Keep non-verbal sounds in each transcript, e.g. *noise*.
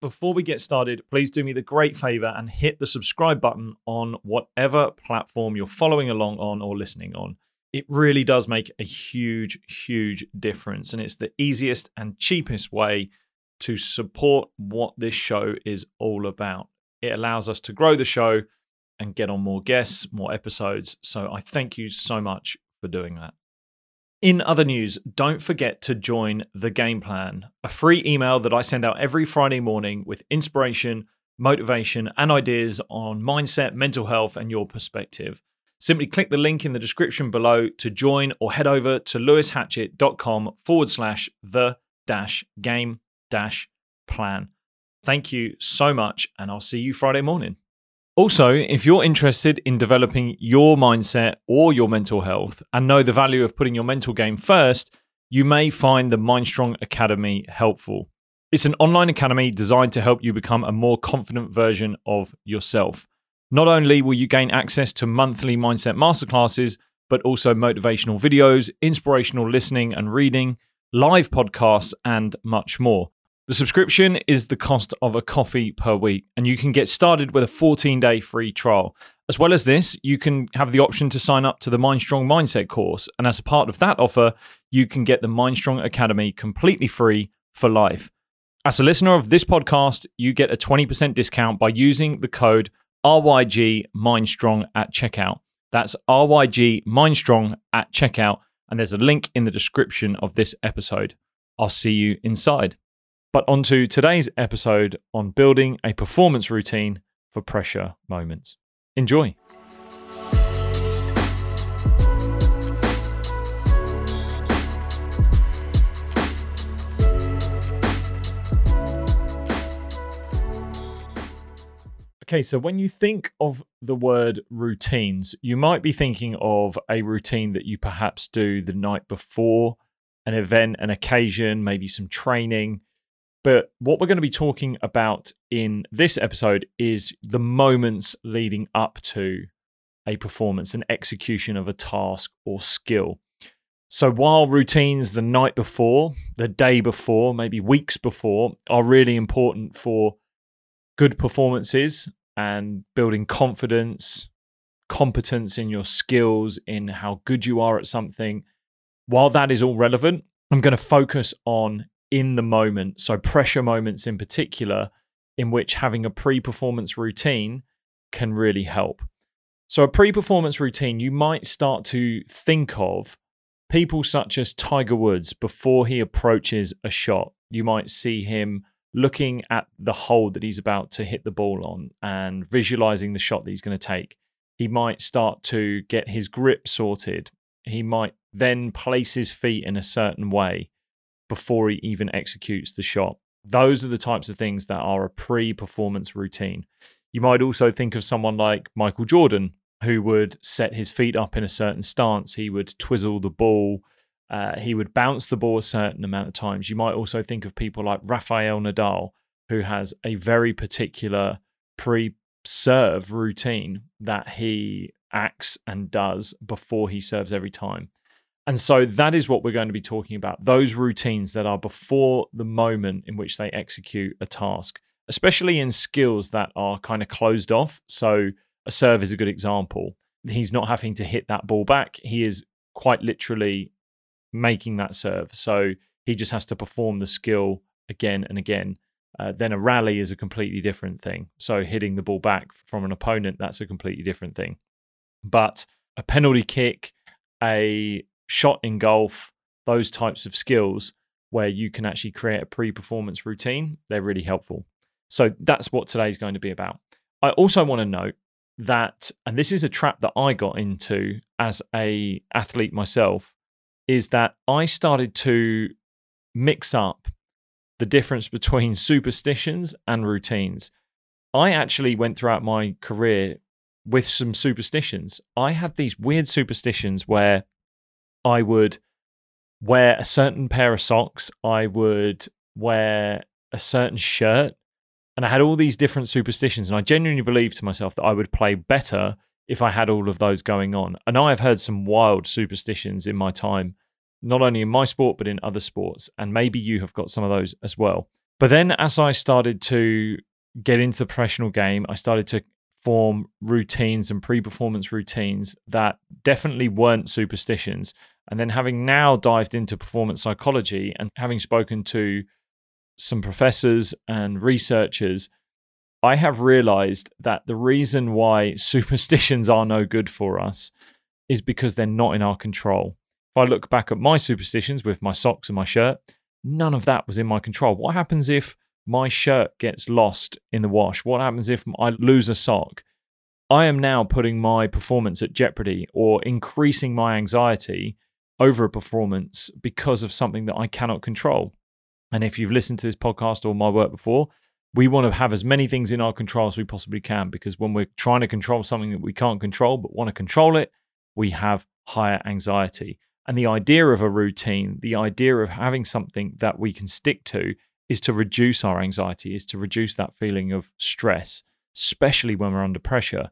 Before we get started, please do me the great favor and hit the subscribe button on whatever platform you're following along on or listening on. It really does make a huge, huge difference. And it's the easiest and cheapest way to support what this show is all about. It allows us to grow the show and get on more guests, more episodes. So I thank you so much for doing that. In other news, don't forget to join The Game Plan, a free email that I send out every Friday morning with inspiration, motivation, and ideas on mindset, mental health, and your perspective. Simply click the link in the description below to join or head over to lewishatchett.com forward slash the dash game dash plan. Thank you so much, and I'll see you Friday morning. Also, if you're interested in developing your mindset or your mental health and know the value of putting your mental game first, you may find the Mindstrong Academy helpful. It's an online academy designed to help you become a more confident version of yourself. Not only will you gain access to monthly mindset masterclasses, but also motivational videos, inspirational listening and reading, live podcasts, and much more. The subscription is the cost of a coffee per week, and you can get started with a 14 day free trial. As well as this, you can have the option to sign up to the Mindstrong Mindset course. And as a part of that offer, you can get the Mindstrong Academy completely free for life. As a listener of this podcast, you get a 20% discount by using the code RYG Mindstrong at checkout. That's RYG Mindstrong at checkout. And there's a link in the description of this episode. I'll see you inside. But onto today's episode on building a performance routine for pressure moments. Enjoy. Okay, so when you think of the word routines, you might be thinking of a routine that you perhaps do the night before an event, an occasion, maybe some training but what we're going to be talking about in this episode is the moments leading up to a performance, an execution of a task or skill. So while routines the night before, the day before, maybe weeks before are really important for good performances and building confidence, competence in your skills, in how good you are at something, while that is all relevant, I'm going to focus on in the moment. So, pressure moments in particular, in which having a pre performance routine can really help. So, a pre performance routine, you might start to think of people such as Tiger Woods before he approaches a shot. You might see him looking at the hole that he's about to hit the ball on and visualizing the shot that he's going to take. He might start to get his grip sorted. He might then place his feet in a certain way before he even executes the shot. Those are the types of things that are a pre performance routine. You might also think of someone like Michael Jordan, who would set his feet up in a certain stance. He would twizzle the ball. Uh, he would bounce the ball a certain amount of times. You might also think of people like Rafael Nadal, who has a very particular pre serve routine that he acts and does before he serves every time. And so that is what we're going to be talking about those routines that are before the moment in which they execute a task, especially in skills that are kind of closed off. So a serve is a good example. He's not having to hit that ball back, he is quite literally making that serve. So he just has to perform the skill again and again. Uh, then a rally is a completely different thing. So hitting the ball back from an opponent, that's a completely different thing. But a penalty kick, a shot in golf, those types of skills where you can actually create a pre performance routine, they're really helpful. So that's what today's going to be about. I also want to note that, and this is a trap that I got into as a athlete myself, is that I started to mix up the difference between *laughs* superstitions and routines. I actually went throughout my career with some superstitions. I had these weird superstitions where I would wear a certain pair of socks, I would wear a certain shirt, and I had all these different superstitions. And I genuinely believed to myself that I would play better if I had all of those going on. And I have heard some wild superstitions in my time, not only in my sport, but in other sports. And maybe you have got some of those as well. But then as I started to get into the professional game, I started to form routines and pre performance routines that definitely weren't superstitions. And then having now dived into performance psychology and having spoken to some professors and researchers, I have realized that the reason why *laughs* superstitions are no good for us is because they're not in our control. If I look back at my superstitions with my socks and my shirt, none of that was in my control. What happens if my shirt gets lost in the wash? What happens if I lose a sock? I am now putting my performance at jeopardy or increasing my anxiety over a performance because of something that I cannot control. And if you've listened to this podcast or my work before, we want to have as many things in our control as we possibly can because when we're trying to control something that we can't control but want to control it, we have higher anxiety. And the idea of a routine, the idea of having something that we can stick to is to reduce our anxiety, is to reduce that feeling of stress, especially when we're under pressure.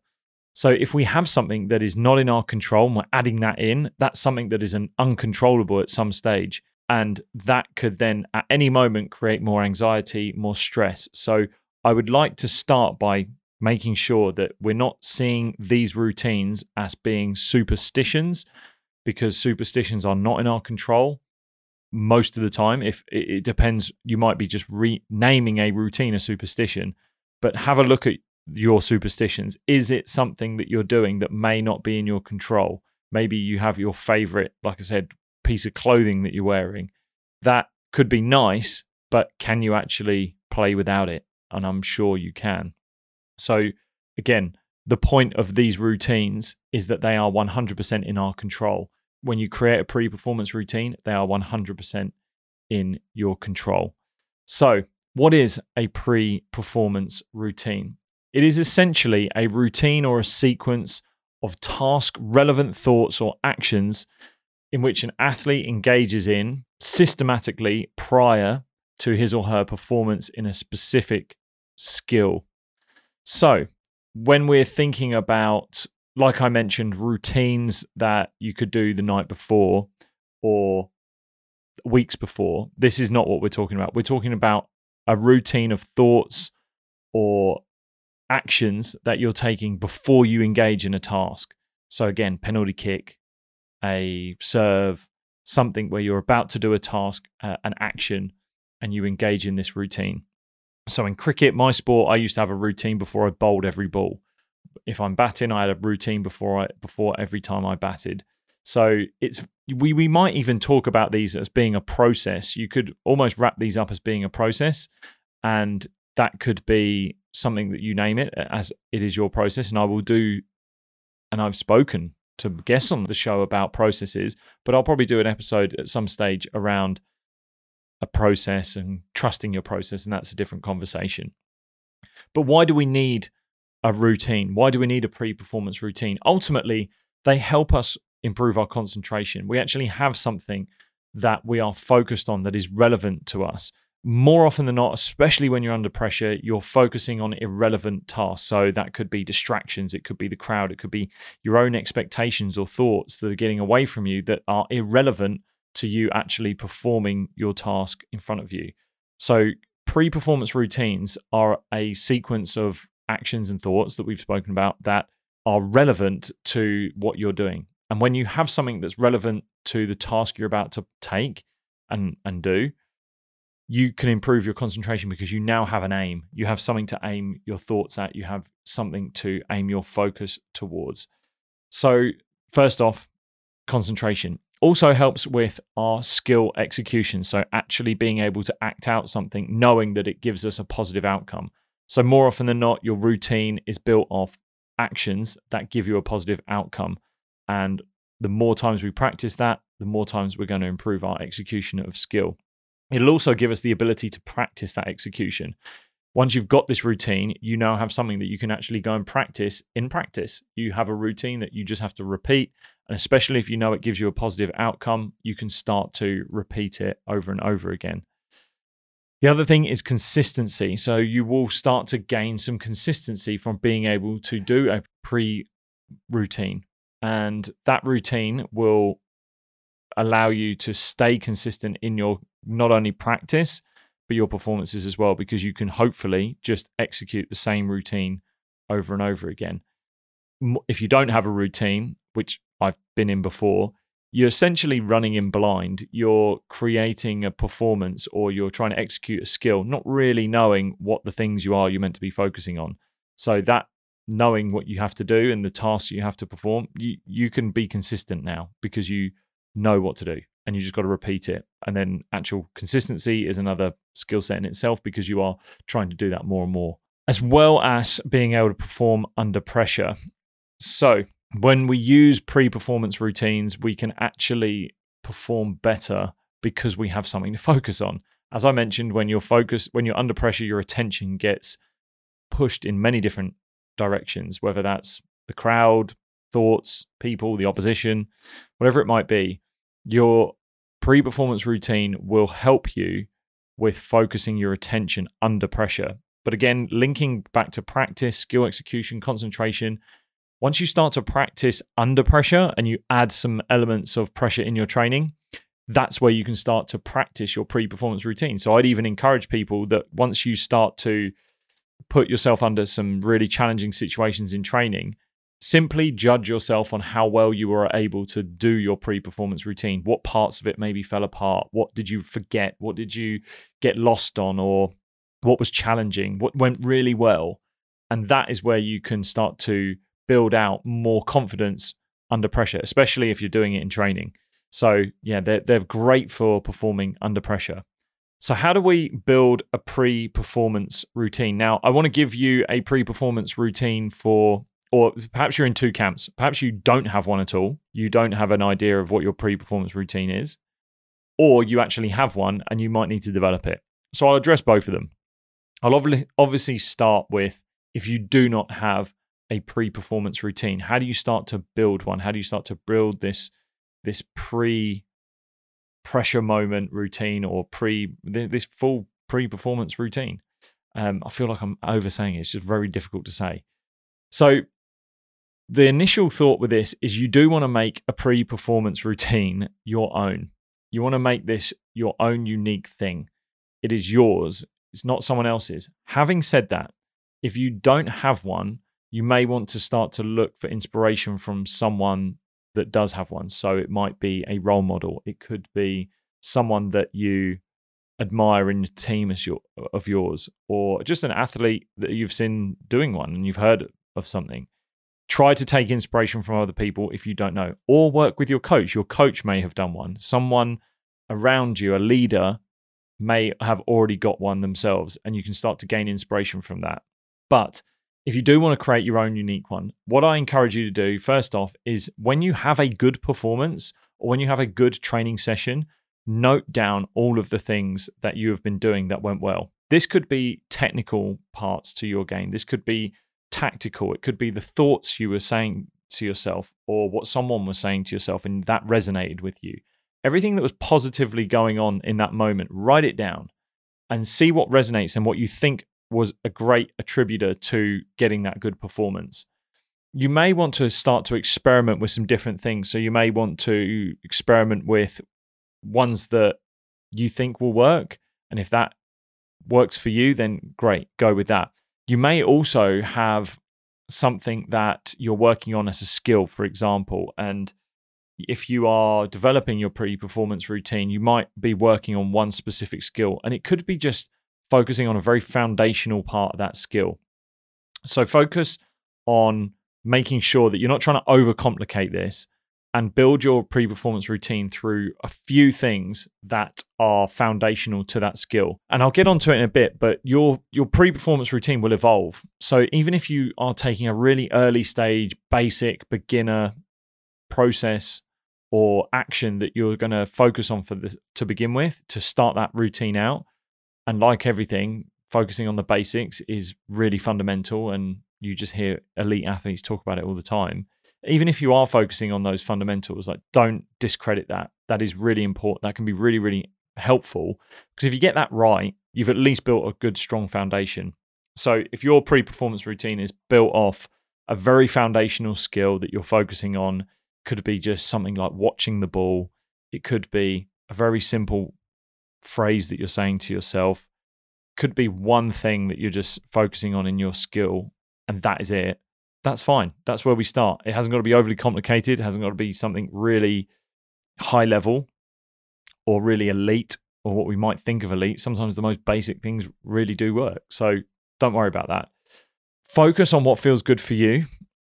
So if we have something that is not in our control and we're adding that in, that's something that is an uncontrollable at some stage. And that could then at any moment create more anxiety, more stress. So I would like to start by making sure that we're not seeing these routines as being superstitions because superstitions are not in our control most of the time. If it, depends you might be just renaming a routine a superstition but have a look at your superstitions. Is it something that you're doing that may not be in your control? Maybe you have your favorite like i said piece of clothing that you're wearing. That could be nice but can you actually play without it? And i'm sure you can. So again the point of these routines is that they are 100% in our control. When you create a pre performance routine, they are 100% in your control. So, what is a pre performance routine? It is essentially a routine or a sequence of task relevant thoughts or actions in which an athlete engages in systematically prior to his or her performance in a specific skill. So, when we're thinking about, like I mentioned, routines that you could do the night before or weeks before, this is not what we're talking about. We're talking about a routine of thoughts or actions that you're taking before you engage in a task. So, again, penalty kick, a serve, something where you're about to do a task, uh, an action, and you engage in this routine. So in cricket, my sport, I used to have a routine before I bowled every ball. If I'm batting, I had a routine before I before every time I batted. So it's we we might even talk about these as being a process. You could almost wrap these up as being a process, and that could be something that you name it as it is your process. And I will do, and I've spoken to guests on the show about processes, but I'll probably do an episode at some stage around a process and trusting your process, and that's a different conversation. But why do we need a routine? Why do we need a pre performance routine? Ultimately, they help us improve our concentration. We actually have something that we are focused on that is relevant to us. More often than not, especially when you're under pressure, you're focusing on irrelevant tasks. So that could be distractions, it could be the crowd, it could be your own expectations or thoughts that are getting away from you that are irrelevant to you actually performing your task in front of you. So, pre performance routines are a sequence of actions and thoughts that we've spoken about that are relevant to what you're doing. And when you have something that's relevant to the task you're about to take and, and do, you can improve your concentration because you now have an aim. You have something to aim your thoughts at. You have something to aim your focus towards. So, first off, concentration also helps with our skill execution. So, actually being able to act out something, knowing that it gives us a positive outcome. So, more often than not, your routine is built off actions that give you a positive outcome. And the more times we practice that, the more times we're going to improve our execution of skill. It'll also give us the ability to practice that execution. Once you've got this routine, you now have something that you can actually go and practice in practice. You have a routine that you just have to repeat and especially if you know it gives you a positive outcome, you can start to repeat it over and over again. The other thing is consistency. So you will start to gain some consistency from being able to do a pre routine. And that routine will allow you to stay consistent in your not only practice, but your performances as well, because you can hopefully just execute the same routine over and over again. If you don't have a routine, which I've been in before, you're essentially running in blind. You're creating a performance or you're trying to execute a skill, not really knowing what the things you are you're meant to be focusing on. So that knowing what you have to do and the tasks you have to perform, you you can be consistent now because you know what to do and you just got to repeat it. And then actual consistency is another skill set in itself because you are trying to do that more and more, as well as being able to perform under pressure. So when we use pre-performance routines, we can actually perform better because we have something to focus on. As I mentioned, when you're focused, when you're under pressure, your attention gets pushed in many different directions, whether that's the crowd, thoughts, people, the opposition, whatever it might be. Your pre performance routine will help you with focusing your attention under pressure. But again, linking back to practice, skill execution, concentration, once you start to practice under pressure and you add some elements of pressure in your training, that's where you can start to practice your pre performance routine. So I'd even encourage people that once you start to put yourself under some really challenging situations in training, simply judge yourself on how well you were able to do your pre performance routine. What parts of it maybe fell apart? What did you forget? What did you get lost on? Or what was challenging? What went really well? And that is where you can start to build out more confidence under pressure, especially if you're doing it in training. So, yeah, they're, they're great for performing under pressure. So, how do we build a pre performance routine? Now, I want to give you a pre performance routine for, or perhaps you're in two camps. Perhaps you don't have one at all. You don't have an idea of what your pre performance routine is, or you actually have one and you might need to develop it. So, I'll address both of them. I'll obviously start with if you do not have a pre performance routine, how do you start to build one? How do you start to build this? This pre pressure moment routine or pre this full pre performance routine. Um, I feel like I'm oversaying it. It's just very difficult to say. So the initial thought with this is you do want to make a pre performance routine your own. You want to make this your own unique thing. It is yours, it's not someone else's. Having said that, if you don't have one, you may want to start to look for inspiration from someone that does have one. So it might be a role model. It could be someone that you admire in the team as your of yours, or just an athlete that you've seen doing one and you've heard of something. Try to take inspiration from other people if you don't know, or work with your coach. Your coach may have done one. Someone around you, a leader, may have already got one themselves, and you can start to gain inspiration from that. But if you do want to create your own unique one, what I encourage you to do first off is when you have a good performance or when you have a good training session, note down all of the things that you have been doing that went well. This could be technical parts to your game, this could be tactical, it could be the thoughts you were saying to yourself or what someone was saying to yourself and that resonated with you. Everything that was positively going on in that moment, write it down and see what resonates and what you think was a great attributor to getting that good performance. You may want to start to experiment with some different things. So you may want to experiment with ones that you think will work. And if that works for you, then great, go with that. You may also have something that you're working on as a skill, for example. And if you are developing your pre performance routine, you might be working on one specific skill. And it could be just focusing on a very foundational part of that skill. So focus on making sure that you're not trying to overcomplicate this and build your pre performance routine through a few things that are foundational to that skill. And I'll get onto it in a bit, but your your pre performance routine will evolve. So even if you are taking a really early stage, basic, beginner process or action that you're going to focus on for this to begin with to start that routine out, and like everything, focusing on the basics is really fundamental. And you just hear elite athletes talk about it all the time. Even if you are focusing on those fundamentals, like don't discredit that. That is really important. That can be really, really helpful because if you get that right, you've at least built a good, strong foundation. So if your pre performance routine is built off a very foundational skill that you're focusing on, could be just something like watching the ball, it could be a very simple phrase that you're saying to yourself. could be one thing that you're just focusing on in your skill and that is it. That's fine. That's where we start. It hasn't got to be overly complicated. It hasn't got to be something really high level or really elite or what we might think of elite. Sometimes the most basic things really do work. So don't worry about that. Focus on what feels good for you.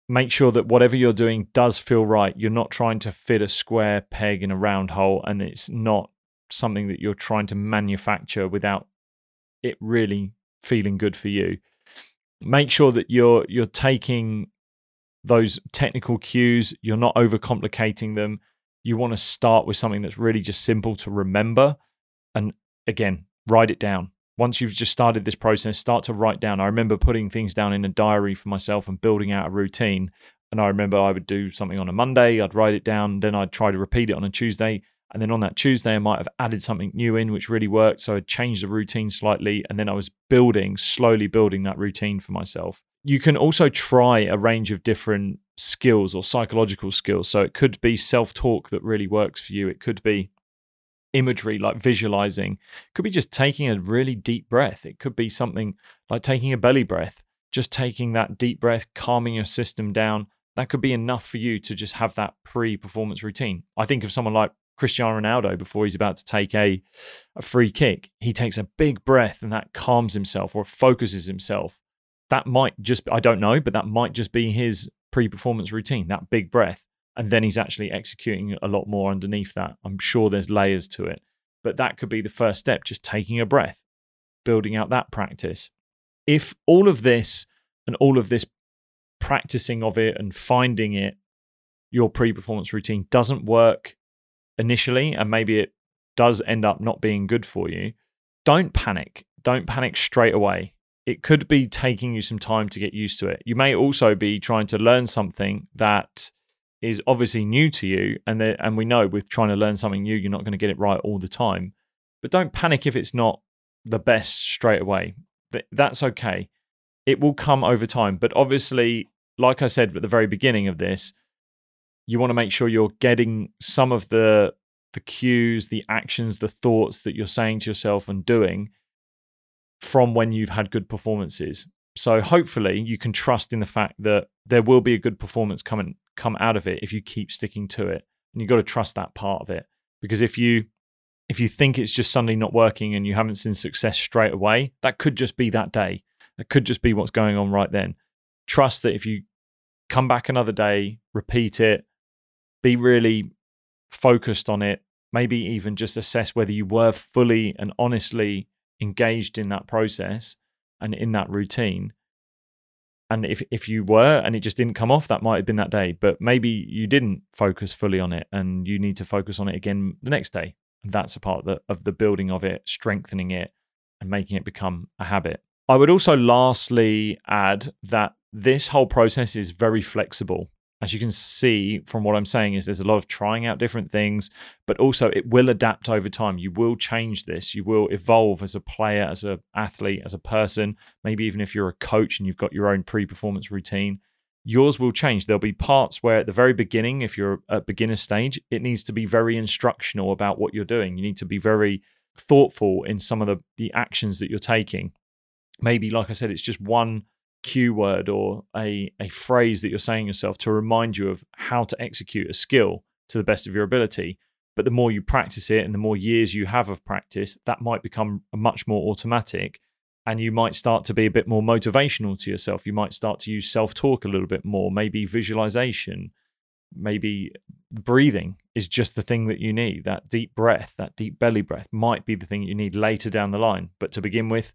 Make sure that whatever you're doing does feel right. You're not trying to fit a square peg in a round hole and it's not something that you're trying to manufacture without it really feeling good for you. Make sure that you're you're taking those technical cues, you're not overcomplicating them. You want to start with something that's really just simple to remember and again, write it down. Once you've just started this process, start to write down. I remember putting things down in a diary for myself and building out a routine. And I remember I would do something on a Monday, I'd write it down, then I'd try to repeat it on a Tuesday. And then on that Tuesday, I might have added something new in, which really worked. So I changed the routine slightly. And then I was building, slowly building that routine for myself. You can also try a range of different skills or psychological skills. So it could be self talk that really works for you. It could be imagery like visualizing. It could be just taking a really deep breath. It could be something like taking a belly breath, just taking that deep breath, calming your system down. That could be enough for you to just have that pre performance routine. I think of someone like Cristiano Ronaldo before he's about to take a, a free kick. He takes a big breath and that calms himself or focuses himself. That might just, I don't know, but that might just be his pre performance routine, that big breath. And then he's actually executing a lot more underneath that. I'm sure there's layers to it, but that could be the first step, just taking a breath, building out that practice. If all of this and all of this practicing of it and finding it, your pre performance routine doesn't work initially and maybe it does end up not being good for you, don't panic. Don't panic straight away. It could be taking you some time to get used to it. You may also be trying to learn something that is obviously new to you and and we know with trying to learn something new you're not going to get it right all the time. But don't panic if it's not the best straight away. That's okay. It will come over time, but obviously like I said at the very beginning of this, you want to make sure you're getting some of the the cues, the actions, the thoughts that you're saying to yourself and doing from when you've had good performances. So hopefully you can trust in the fact that there will be a good performance coming come out of it if you keep sticking to it. And you've got to trust that part of it. Because if you if you think it's just suddenly not working and you haven't seen success straight away, that could just be that day. That could just be what's going on right then. Trust that if you come back another day, repeat it, be really focused on it, maybe even just assess whether you were fully and honestly engaged in that process and in that routine. And if, if you were and it just didn't come off, that might have been that day. But maybe you didn't focus fully on it and you need to focus on it again the next day. And that's a part of the, of the building of it, strengthening it and making it become a habit. I would also lastly add that this whole process is very flexible as you can see from what I'm saying is there's a lot of trying out different things, but also it will adapt over time. You will change this. You will evolve as a player, as an athlete, as a person. Maybe even if you're a coach and you've got your own pre-performance routine, yours will change. There'll be parts where at the very beginning, if you're at beginner stage, it needs to be very instructional about what you're doing. You need to be very thoughtful in some of the, the actions that you're taking. Maybe, like I said, it's just one cue word or a, a phrase that you're saying yourself to remind you of how to execute a skill to the best of your ability. But the more you practice it and the more years you have of practice, that might become much more automatic. And you might start to be a bit more motivational to yourself. You might start to use self talk a little bit more, maybe visualization, maybe breathing is just the thing that you need. That deep breath, that deep belly breath might be the thing you need later down the line. But to begin with,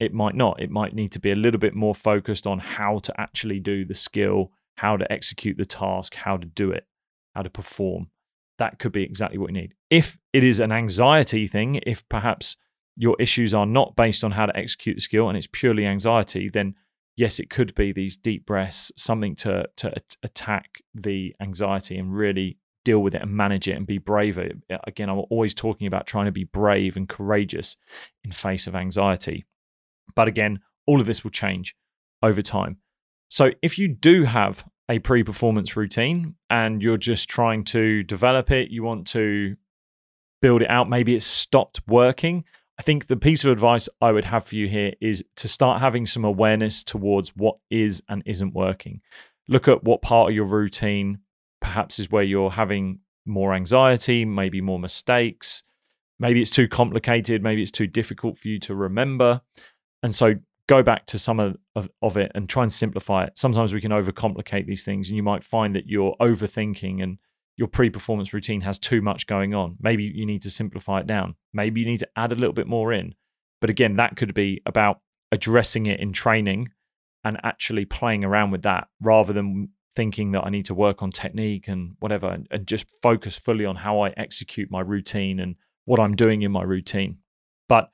it might not. It might need to be a little bit more focused on how to actually do the skill, how to execute the task, how to do it, how to perform. That could be exactly what you need. If it is an anxiety thing, if perhaps your issues are not based on how to execute the skill and it's purely anxiety, then yes, it could be these deep breaths, something to to attack the anxiety and really deal with it and manage it and be braver. Again, I'm always talking about trying to be brave and courageous in face of anxiety. But again, all of this will change over time. So if you do have a pre performance routine and you're just trying to develop it, you want to build it out, maybe it's stopped working, I think the piece of advice I would have for you here is to start having some awareness towards what is and isn't working. Look at what part of your routine perhaps is where you're having more anxiety, maybe more mistakes, maybe it's too complicated, maybe it's too difficult for you to remember. And so go back to some of, of, it and try and simplify it. Sometimes we can overcomplicate these things, and you might find that you're overthinking and your pre performance routine has too much going on. Maybe you need to simplify it down. Maybe you need to add a little bit more in. But again, that could be about addressing it in training and actually playing around with that rather than thinking that I need to work on technique and whatever and, and just focus fully on how I execute my routine and what I'm doing in my routine. But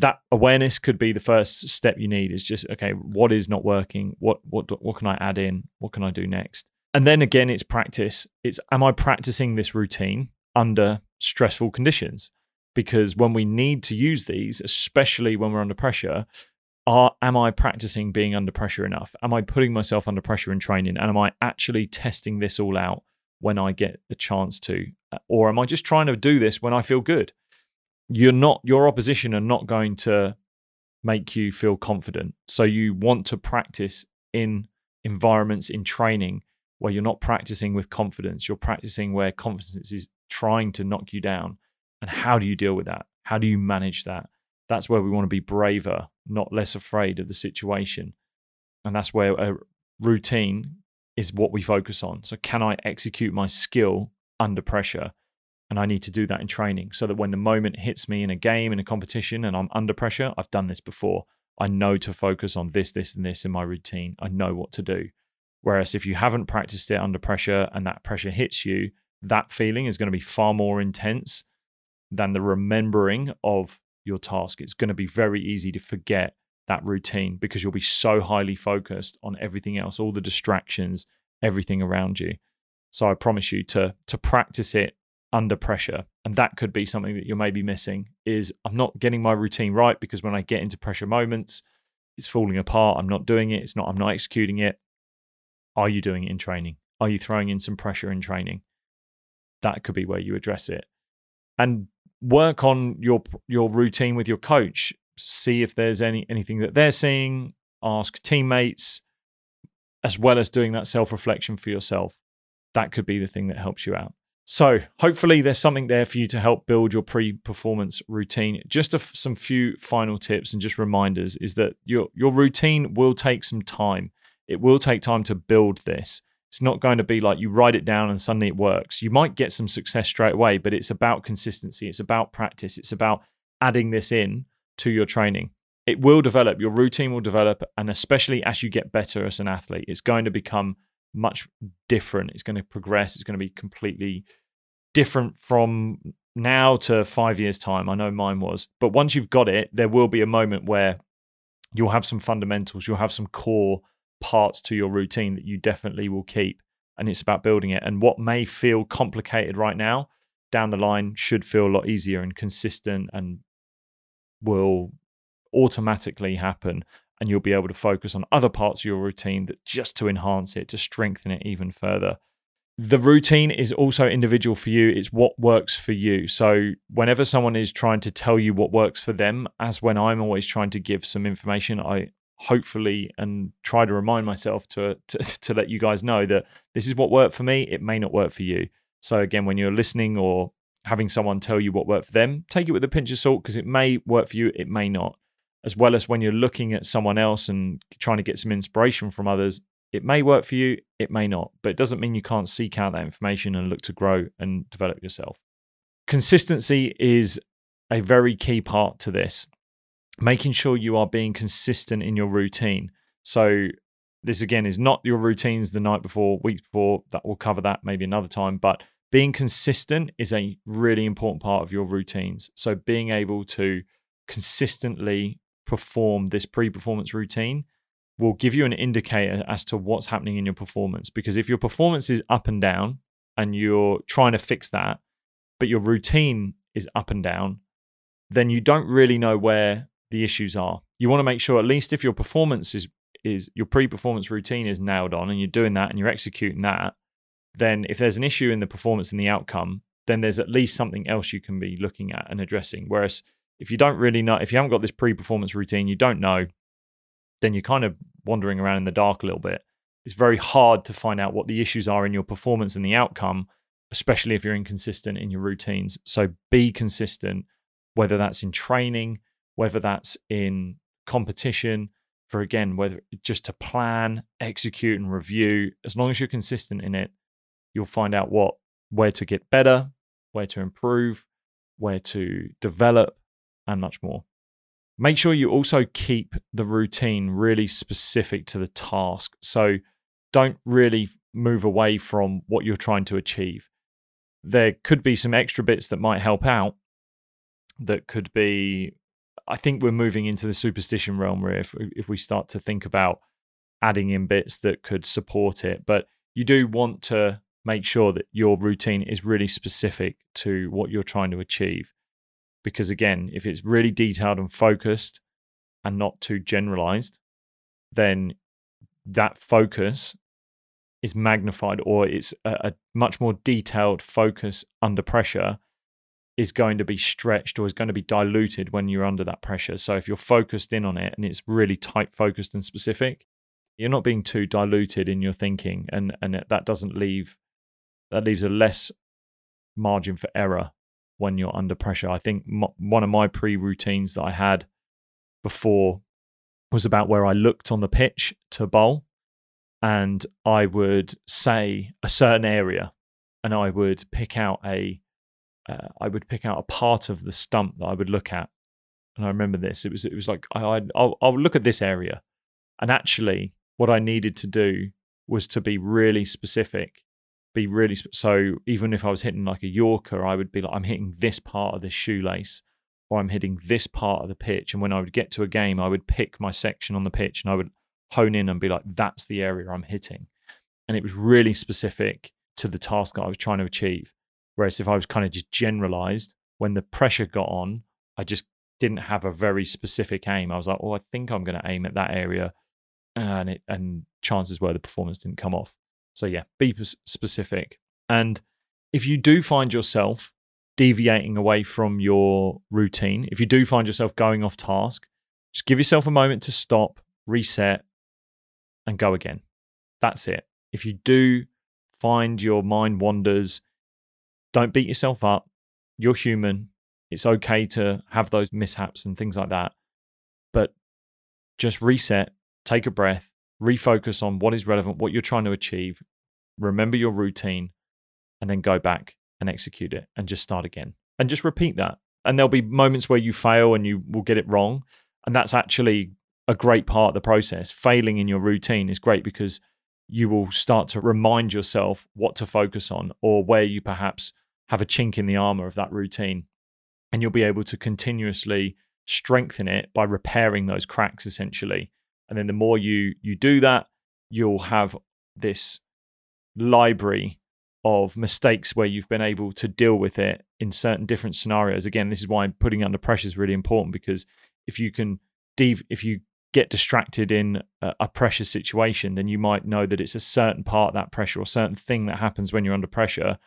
that awareness could be the first step you need is just okay what is not working? What what what can i add in? What can i do next? And then again it's practice. It's am i practicing this routine under stressful conditions? Because when we need to use these especially when we're under pressure are am i practicing being under pressure enough? Am i putting myself under pressure in training? And am i actually testing this all out when i get a chance to? Or am i just trying to do this when i feel good you're not your opposition are not going to make you feel confident. So you want to practice in environments in training where you're not practicing with confidence. You're practicing where confidence is trying to knock you down. And how do you deal with that? How do you manage that? That's where we want to be braver, not less afraid of the situation. And that's where a routine is what we focus on. So, can I execute my skill under pressure? And I need to do that in training so that when the moment hits me in a game, in a competition, and I'm under pressure, I've done this before. I know to focus on this, this, and this in my routine. I know what to do. Whereas if you haven't practiced it under pressure and that pressure hits you, that feeling is going to be far more intense than the remembering of your task. It's going to be very easy to forget that routine because you'll be so highly focused on everything else, all the distractions, everything around you. So I promise you to to practice it under pressure and that could be something that you're maybe missing is i'm not getting my routine right because when i get into pressure moments it's falling apart i'm not doing it it's not i'm not executing it. Are you doing it in training? Are you throwing in some pressure in training? That could be where you address it. And work on your your routine with your coach. See if there's any anything that they're seeing. Ask teammates as well as doing that self reflection for yourself. That could be the thing that helps you out so, hopefully, there's something there for you to help build your pre performance routine. Just some few final tips and just reminders is that your, your routine will take some time. It will take time to build this. It's not going to be like you write it down and suddenly it works. You might get some success straight away, but it's about consistency, it's about practice, it's about adding this in to your training. It will develop, your routine will develop, and especially as you get better as an athlete, it's going to become much different. It's going to progress, it's going to be completely different from now to five years' time. I know mine was. But once you've got it, there will be a moment where you'll have some fundamentals, you'll have some core parts to your routine that you definitely will keep. And it's about building it. And what may feel complicated right now, down the line, should feel a lot easier and consistent and will automatically happen. And you'll be able to focus on other parts of your routine that just to enhance it, to strengthen it even further the routine is also individual for you. It's what works for you. So, whenever someone is trying to tell you what works for them, as when I'm always trying to give some information, I hopefully and try to remind myself to, to, *laughs* to let you guys know that this is what worked for me. It may not work for you. So, again, when you're listening or having someone tell you what worked for them, take it with a pinch of salt because it may work for you, it may not. As well as when you're looking at someone else and trying to get some inspiration from others, it may work for you, it may not, but it doesn't mean you can't seek out that information and look to grow and develop yourself. Consistency is a very key part to this. Making sure you are being consistent in your routine. So, this again is not your routines the night before, week before. That will cover that maybe another time. But being consistent is a really important part of your routines. So, being able to consistently perform this pre performance routine will give you an indicator as to what's happening in your performance. Because if your performance is up and down and you're trying to fix that, but your routine is up and down, then you don't really know where the issues are. You want to make sure, at least if your performance is is your pre-performance routine is nailed on and you're doing that and you're executing that, then if there's an issue in the performance and the outcome, then there's at least something else you can be looking at and addressing. Whereas if you don't really know, if you haven't got this pre performance routine, you don't know, then you're kind of wandering around in the dark a little bit. It's very hard to find out what the issues are in your performance and the outcome, especially if you're inconsistent in your routines. So be consistent, whether that's in training, whether that's in competition, for again, whether just to plan, execute, and review. As long as you're consistent in it, you'll find out what where to get better, where to improve, where to develop, and much more. Make sure you also keep the routine really specific to the task. So don't really move away from what you're trying to achieve. There could be some extra bits that might help out. That could be, I think we're moving into the superstition realm where if, if we start to think about adding in bits that could support it. But you do want to make sure that your routine is really specific to what you're trying to achieve. Because again, if it's really detailed and focused and not too generalized, then that focus is magnified or it's a, a, much more detailed focus under pressure is going to be stretched or is going to be diluted when you're under that pressure. So if you're focused in on it and it's really tight focused and specific, you're not being too diluted in your thinking and and that doesn't leave that leaves a less margin for error when you're under pressure. I think one of my pre routines that I had before was about where I looked on the pitch to bowl and I would say a certain area and I would pick out a uh, I would pick out a part of the stump that I would look at. And I remember this. It was it was like I I'd, I'll, I'll look at this area, and actually, what I needed to do was to be really specific be really so even if I was hitting like a Yorker, I would be like, I'm hitting this part of the shoelace or I'm hitting this part of the pitch. And when I would get to a game, I would pick my section on the pitch and I would hone in and be like, that's the area I'm hitting. And it was really specific to the task that I was trying to achieve. Whereas if I was kind of just generalized, when the pressure got on, I just didn't have a very specific aim. I was like, oh, I think I'm going to aim at that area. And it, and chances were the performance didn't come off. So, yeah, be specific. And if you do find yourself deviating away from your routine, if you do find yourself going off task, just give yourself a moment to stop, reset, and go again. That's it. If you do find your mind wanders, don't beat yourself up. You're human. It's okay to have those mishaps and things like that. But just reset, take a breath, refocus on what is relevant, what you're trying to achieve, remember your routine, and then go back and execute it and just start again and just repeat that. And there'll be moments where you fail and you will get it wrong. And that's actually a great part of the process. Failing in your routine is great because you will start to remind yourself what to focus on or where you perhaps have a chink in the armor of that routine. And you'll be able to continuously strengthen it by repairing those cracks essentially and then the more you you do that you'll have this library of mistakes where you've been able to deal with it in certain different scenarios. Again this is why putting under pressure is really important because if you can if you get distracted in a, a pressure situation then you might know that it's a certain part of that pressure or certain thing that happens when you're under pressure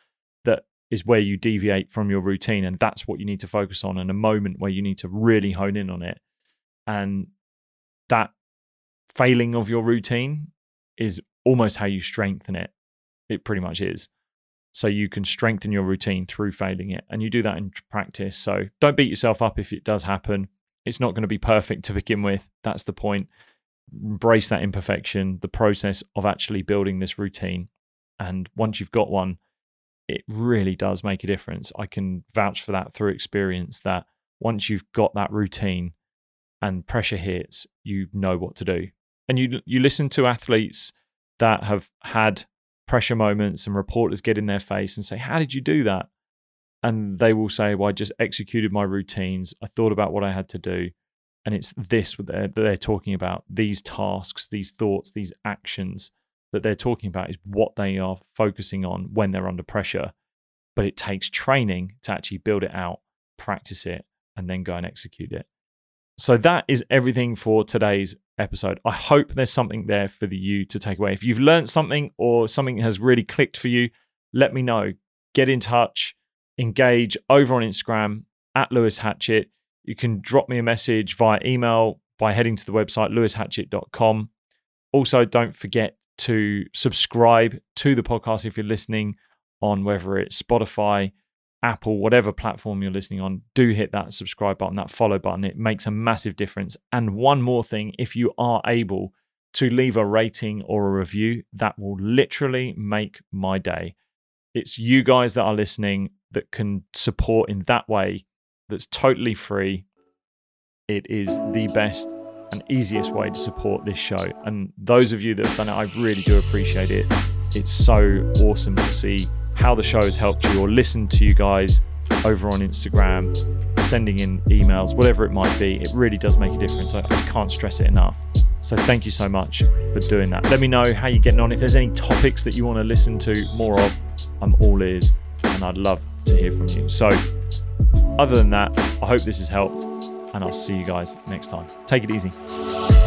that is where you deviate from your routine. And that's what you need to focus on and a moment where you need to really hone in on it. And that failing of your routine is almost how you strengthen it. It pretty much is. So you can strengthen your routine through failing it. And you do that in practice. So don't beat yourself up if it does happen. It's not going to be perfect to begin with. That's the point. Embrace that imperfection, the process of actually building this routine. And once you've got one, it really does make a difference. I can vouch for that through experience that once you've got that routine and pressure hits, you know what to do and you you listen to athletes that have had pressure moments and reporters get in their face and say, "How did you do that?" And they will say, "Well, I just executed my routines. I thought about what I had to do." And it's this that they're, they're talking about these tasks, these thoughts, these actions that they're talking about is what they are focusing on when they're under pressure. But it takes training to actually build it out, practice it, and then go and execute it. So that is everything for today's episode. I hope there's something there for the, you to take away. If you've learned something or something has really clicked for you, let me know. Get in touch, engage over on Instagram at Lewis Hatchett. You can drop me a message via email by heading to the website lewishatchett.com. Also, don't forget to subscribe to the podcast if you're listening on whether it's Spotify, Apple, whatever platform you're listening on. Do hit that subscribe button, that follow button. It makes a massive difference. And one more thing if you are able to leave a rating or a review, that will literally make my day. It's you guys that are listening that can support in that way that's totally free. It is the best and easiest way to support this show. And those of you that have done it, I really do appreciate it. It's so awesome to see how the show has helped you or listen to you guys over on Instagram, sending in emails, whatever it might be. It really does make a difference. I, I can't stress it enough. So thank you so much for doing that. Let me know how you're getting on. If there's any topics that you want to listen to more of, I'm all ears and I'd love to hear from you. So, other than that, I hope this has helped and I'll see you guys next time. Take it easy.